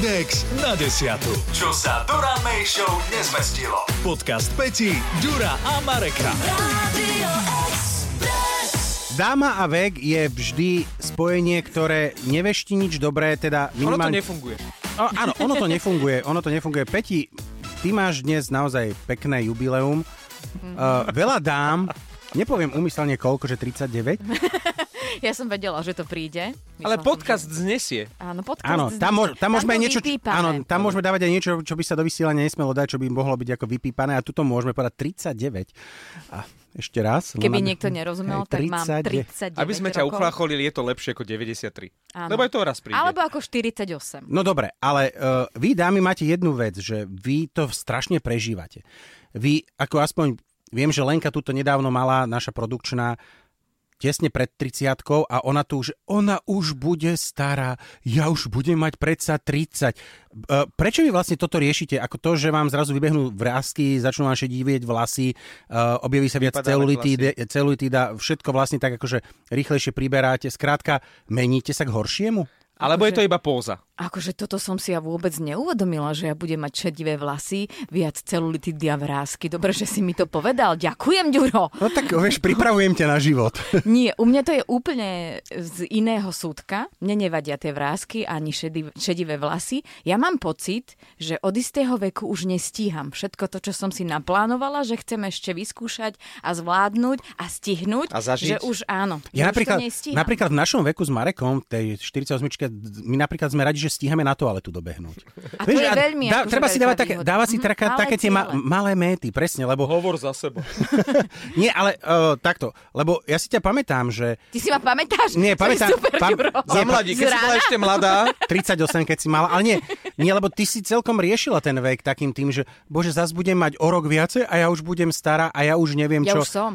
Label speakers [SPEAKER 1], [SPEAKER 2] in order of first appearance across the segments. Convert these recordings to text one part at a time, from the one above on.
[SPEAKER 1] Index na desiatu. Čo sa Dura May Show nezmestilo. Podcast Peti, Dura a Mareka.
[SPEAKER 2] Dáma a vek je vždy spojenie, ktoré nevešti nič dobré, teda
[SPEAKER 3] Ono to
[SPEAKER 2] minimálne...
[SPEAKER 3] nefunguje.
[SPEAKER 2] O, áno, ono to nefunguje, ono to nefunguje. Peti, ty máš dnes naozaj pekné jubileum. Uh, veľa dám, nepoviem umyselne koľko, že 39.
[SPEAKER 4] Ja som vedela, že to príde.
[SPEAKER 3] Ale
[SPEAKER 4] Myslela som,
[SPEAKER 3] podcast znesie.
[SPEAKER 4] že- Áno, podcast.
[SPEAKER 2] Áno, tam, môž, tam môžeme
[SPEAKER 4] to
[SPEAKER 2] aj niečo,
[SPEAKER 4] vypípame.
[SPEAKER 2] áno, tam môžeme dávať aj niečo, čo by sa do vysielania nesmelo dať, čo by mohlo byť ako vypípané a tuto môžeme povedať 39. A ešte raz. len
[SPEAKER 4] Keby
[SPEAKER 2] aby-
[SPEAKER 4] niekto nerozumel, tak mám
[SPEAKER 2] 39.
[SPEAKER 4] 39
[SPEAKER 3] Aby sme ťa
[SPEAKER 4] rokov.
[SPEAKER 3] uchlacholili, je to lepšie ako 93.
[SPEAKER 4] Áno.
[SPEAKER 3] Lebo aj to raz príde.
[SPEAKER 4] Alebo ako 48.
[SPEAKER 2] No dobre, ale uh, vy dámy máte jednu vec, že vy to strašne prežívate. Vy, ako aspoň, viem, že Lenka tuto nedávno mala, naša produkčná, tesne pred 30 a ona tu už, ona už bude stará, ja už budem mať predsa 30. Uh, prečo vy vlastne toto riešite? Ako to, že vám zrazu vybehnú vrázky, začnú vám šedivieť vlasy, uh, objaví sa viac celulitída, všetko vlastne tak akože rýchlejšie priberáte. Skrátka, meníte sa k horšiemu?
[SPEAKER 3] Alebo je
[SPEAKER 4] Akože-
[SPEAKER 3] to iba póza.
[SPEAKER 4] Akože toto som si ja vôbec neuvedomila, že ja budem mať šedivé vlasy, viac celulitidy a vrázky. Dobre, že si mi to povedal. Ďakujem, Ďuro.
[SPEAKER 2] No tak, vieš, pripravujem ťa na život.
[SPEAKER 4] Nie, u mňa to je úplne z iného súdka. Mne nevadia tie vrázky ani šedi, šedivé vlasy. Ja mám pocit, že od istého veku už nestíham všetko to, čo som si naplánovala, že chcem ešte vyskúšať a zvládnuť a stihnúť.
[SPEAKER 3] A zažiť.
[SPEAKER 4] Že už áno.
[SPEAKER 2] Ja
[SPEAKER 4] že
[SPEAKER 2] napríklad,
[SPEAKER 4] už
[SPEAKER 2] napríklad v našom veku s Marekom, tej 48 my napríklad sme radi, že stíhame na toaletu dobehnúť.
[SPEAKER 4] A to je veľmi akože
[SPEAKER 2] treba si dávať také, dáva si
[SPEAKER 4] Mhm,
[SPEAKER 2] taká,
[SPEAKER 4] malé
[SPEAKER 2] také tie ma, malé méty, presne, lebo...
[SPEAKER 3] Hovor za seba.
[SPEAKER 2] Nie, ale uh, takto, lebo ja si ťa pamätám, že
[SPEAKER 4] Ty si ma pamätáš?
[SPEAKER 2] Nie, pamätám-
[SPEAKER 4] Super,
[SPEAKER 2] pam-.
[SPEAKER 3] Za mladí, keď si bola ešte mladá.
[SPEAKER 2] 38, keď si mala, ale nie, nie, lebo ty si celkom riešila ten vek takým tým, že bože, zas budem mať o rok viacej a ja už budem stará a ja už neviem
[SPEAKER 4] Ja
[SPEAKER 2] čo.
[SPEAKER 4] už som.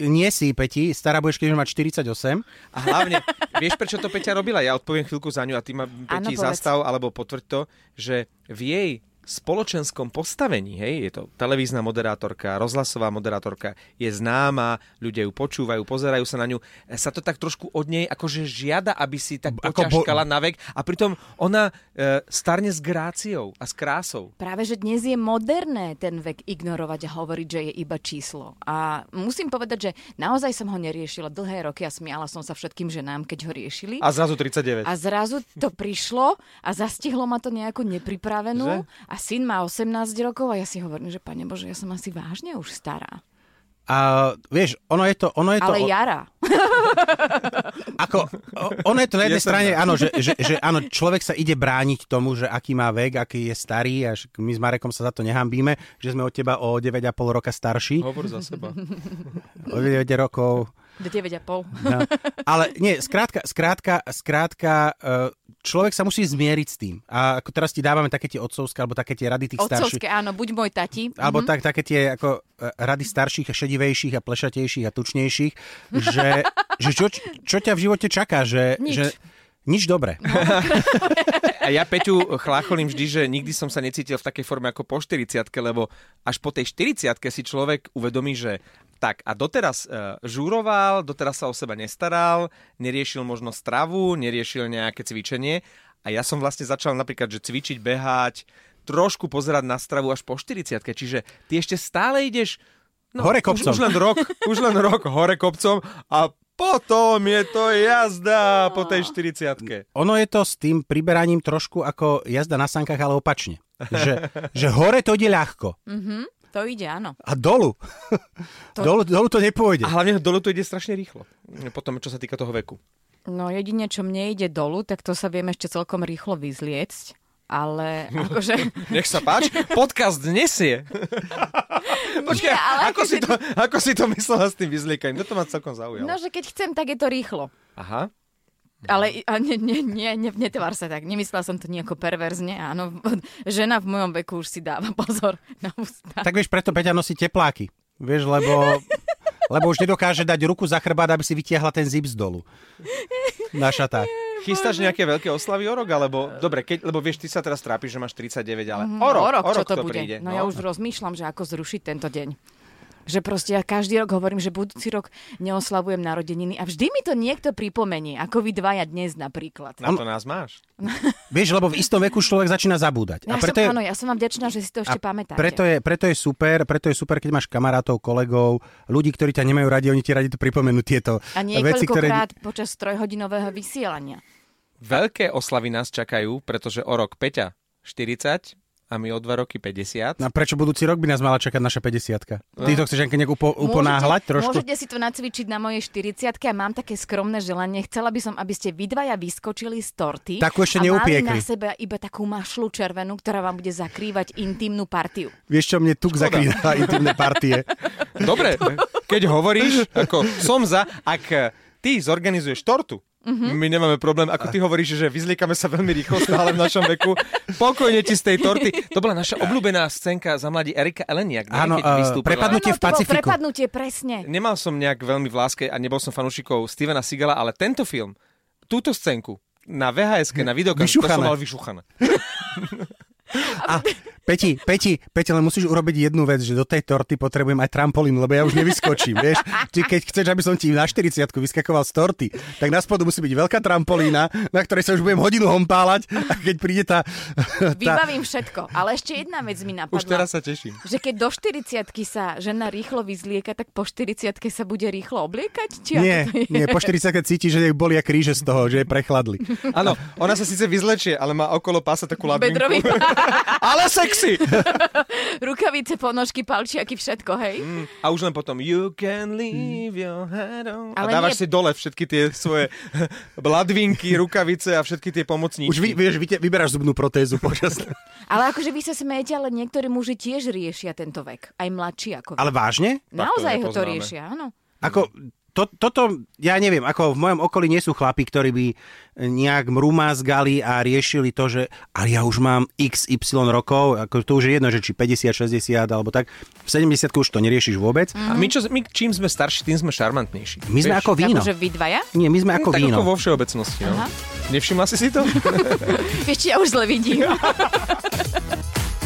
[SPEAKER 2] Nie si, Peti, stará budeš, keď budeš mať 48.
[SPEAKER 3] A hlavne, vieš, prečo to Peťa robila? Ja odpoviem chvíľku za ňu a ty ma, Peti,
[SPEAKER 4] povedz.
[SPEAKER 3] zastav alebo potvrď to, že v jej spoločenskom postavení, hej, je to televízna moderátorka, rozhlasová moderátorka, je známa, ľudia ju počúvajú, pozerajú sa na ňu, e, sa to tak trošku od nej akože žiada, aby si tak
[SPEAKER 2] Ako bo-
[SPEAKER 3] poťažkala na vek a pritom ona e, starne s gráciou a s krásou.
[SPEAKER 4] Práve, že dnes je moderné ten vek ignorovať a hovoriť, že je iba číslo. A musím povedať, že naozaj som ho neriešila dlhé roky a smiala som sa všetkým ženám, keď ho riešili.
[SPEAKER 3] A zrazu 39.
[SPEAKER 4] A zrazu to prišlo a zastihlo ma to nejakú nepripravenú. A syn má 18 rokov a ja si hovorím, že pane Bože, ja som asi vážne už stará.
[SPEAKER 2] A vieš, ono je to... Ono je to
[SPEAKER 4] Ale Jara.
[SPEAKER 2] Ako, ono je to na jednej
[SPEAKER 3] som
[SPEAKER 2] strane,
[SPEAKER 3] za.
[SPEAKER 2] áno, že, že, že áno, človek sa ide brániť tomu, že aký má vek, aký je starý a že my s Marekom sa za to nehambíme, že sme od teba o 9,5 roka starší,
[SPEAKER 3] Hovor za seba.
[SPEAKER 2] o 9 rokov.
[SPEAKER 4] Do 9,5.
[SPEAKER 2] No. Ale nie, skrátka, skrátka, skrátka, e, človek sa musí zmieriť s tým. A ako teraz ti dávame také tie otcovské, alebo také tie rady tých starších.
[SPEAKER 4] Otcovské, áno, buď môj tati.
[SPEAKER 2] Alebo
[SPEAKER 4] Mhm.
[SPEAKER 2] tak, také tie ako e, rady starších a šedivejších a plešatejších a tučnejších, že, že čo, čo ťa v živote čaká, že
[SPEAKER 4] Nič.
[SPEAKER 2] že nič dobre.
[SPEAKER 3] A ja Peťu chlácholím vždy, že nikdy som sa necítil v takej forme ako po 40 lebo až po tej 40 si človek uvedomí, že tak a doteraz uh, žúroval, doteraz sa o seba nestaral, neriešil možno stravu, neriešil nejaké cvičenie a ja som vlastne začal napríklad, že cvičiť, behať, trošku pozerať na stravu až po 40 čiže ty ešte stále ideš no,
[SPEAKER 2] Hore kopcom.
[SPEAKER 3] Už, už len rok, už len rok hore kopcom a potom je to jazda po tej 40
[SPEAKER 2] Ono je to s tým priberaním trošku ako jazda na sankách, ale opačne. Že, že hore to ide ľahko
[SPEAKER 4] Mhm, to ide, áno.
[SPEAKER 2] a dolu. dolu, dolu to nepôjde.
[SPEAKER 3] A hlavne dolu to ide strašne rýchlo. Potom, čo sa týka toho veku.
[SPEAKER 4] No jedine, čo mne ide dolu, tak to sa viem ešte celkom rýchlo vyzliecť. Ale akože...
[SPEAKER 3] Nech sa páči, podcast nesie. Počkaj,
[SPEAKER 4] Nie, ale
[SPEAKER 3] ako, si to, ako si to myslela s tým vyzliekaním? To ma celkom zaujalo.
[SPEAKER 4] No, že keď chcem, tak je to rýchlo.
[SPEAKER 3] Aha.
[SPEAKER 4] Ale a nie, nie, nie, nie, netvár sa tak. Nemyslela som to nejako perverzne. Áno, žena v mojom veku už si dáva pozor na ústa.
[SPEAKER 2] Tak vieš, preto Peťa nosí tepláky. Vieš, lebo, lebo už nedokáže dať ruku za chrbát, aby si vytiahla ten zip z dolu. Na šatách.
[SPEAKER 3] Chystáš nejaké veľké oslavy o rok? Alebo, dobre, keď, lebo vieš, ty sa teraz trápiš, že máš 39, ale o rok,
[SPEAKER 4] o rok,
[SPEAKER 3] o
[SPEAKER 4] čo
[SPEAKER 3] rok
[SPEAKER 4] to
[SPEAKER 3] to
[SPEAKER 4] bude.
[SPEAKER 3] príde.
[SPEAKER 4] No, ja už rozmýšľam, že ako zrušiť tento deň. Že proste ja každý rok hovorím, že budúci rok neoslavujem narodeniny a vždy mi to niekto pripomenie, ako vy dvaja dnes napríklad.
[SPEAKER 3] Na to nás máš.
[SPEAKER 2] Vieš, lebo v istom veku človek začína zabúdať.
[SPEAKER 4] Ja
[SPEAKER 2] a preto
[SPEAKER 4] som,
[SPEAKER 2] je,
[SPEAKER 4] áno, ja som vám vďačná, že si to ešte pamätáte.
[SPEAKER 2] preto je, preto je super, preto je super, keď máš kamarátov, kolegov, ľudí, ktorí ťa nemajú radi, oni ti radi to pripomenú tieto
[SPEAKER 4] a
[SPEAKER 2] veci, ktoré...
[SPEAKER 4] niekoľkokrát počas trojhodinového vysielania.
[SPEAKER 3] Veľké oslavy nás čakajú, pretože o rok Peťa 40 a my o dva roky 50.
[SPEAKER 2] A prečo budúci rok by nás mala čakať naša 50 Ty to chceš nejak upo, uponáhľať trošku?
[SPEAKER 4] Môžete si to nacvičiť na mojej 40 a mám také skromné želanie. Chcela by som, aby ste vy dvaja vyskočili z torty
[SPEAKER 2] Takú ešte
[SPEAKER 4] a mali
[SPEAKER 2] neupiekli.
[SPEAKER 4] na sebe iba takú mašlu červenú, ktorá vám bude zakrývať intimnú partiu.
[SPEAKER 2] Vieš čo, mne tuk zakrýva intimné partie.
[SPEAKER 3] Dobre, keď hovoríš, ako som za, ak ty zorganizuješ tortu, Mm-hmm. My nemáme problém, ako ty hovoríš, že vyzliekame sa veľmi rýchlo stále v našom veku. Pokojne ti z tej torty. To bola naša obľúbená scénka za mladí Erika Eleniak.
[SPEAKER 2] Áno, uh, prepadnutie v Pacifiku.
[SPEAKER 4] prepadnutie, presne.
[SPEAKER 3] Nemal som nejak veľmi v láske a nebol som fanúšikov Stevena Sigala, ale tento film, túto scénku, na VHS, na videokaze, to som mal vyšuchané.
[SPEAKER 2] A Peti, Peti, Peti, len musíš urobiť jednu vec, že do tej torty potrebujem aj trampolín, lebo ja už nevyskočím, vieš. Ty, keď chceš, aby som ti na 40 vyskakoval z torty, tak na spodu musí byť veľká trampolína, na ktorej sa už budem hodinu hompálať a keď príde tá... tá
[SPEAKER 4] Vybavím všetko. Ale ešte jedna vec mi napadla.
[SPEAKER 3] Už teraz sa teším.
[SPEAKER 4] Že keď do 40 sa žena rýchlo vyzlieka, tak po 40 sa bude rýchlo obliekať? Či
[SPEAKER 2] nie, nie, po 40 cíti, že jej bolia kríže z toho, že je prechladli.
[SPEAKER 3] Áno, ona sa síce vyzlečie, ale má okolo pása takú.
[SPEAKER 4] Bedrový
[SPEAKER 3] Ale sexy!
[SPEAKER 4] rukavice, ponožky, palčiaky, všetko, hej?
[SPEAKER 3] Mm, a už len potom you can leave your head on.
[SPEAKER 4] Ale
[SPEAKER 3] a dávaš
[SPEAKER 4] nie-
[SPEAKER 3] si dole všetky tie svoje ladvinky, rukavice a všetky tie pomocníčky.
[SPEAKER 2] Už vy, vieš, vy, vyberáš zubnú protézu počas...
[SPEAKER 4] Ale akože vy sa smejete, ale niektorí muži tiež riešia tento vek. Aj mladší ako vy.
[SPEAKER 2] Ale vážne?
[SPEAKER 4] Naozaj ho to riešia, áno.
[SPEAKER 2] Ako, to, toto, ja neviem, ako v mojom okolí nie sú chlapi, ktorí by nejak mrumázgali a riešili to, že ale ja už mám XY rokov, ako to už je jedno, že či 50, 60 alebo tak. V 70 už to neriešiš vôbec.
[SPEAKER 3] A my, čo, my čím sme starší, tým sme šarmantnejší.
[SPEAKER 2] My sme
[SPEAKER 3] Vieš?
[SPEAKER 2] ako víno.
[SPEAKER 4] Akože vy dvaja?
[SPEAKER 2] Nie, my sme ako
[SPEAKER 3] tak
[SPEAKER 2] víno.
[SPEAKER 3] ako vo všeobecnosti. No. Nevšimla si si to?
[SPEAKER 4] Vieš, či ja už zle vidím.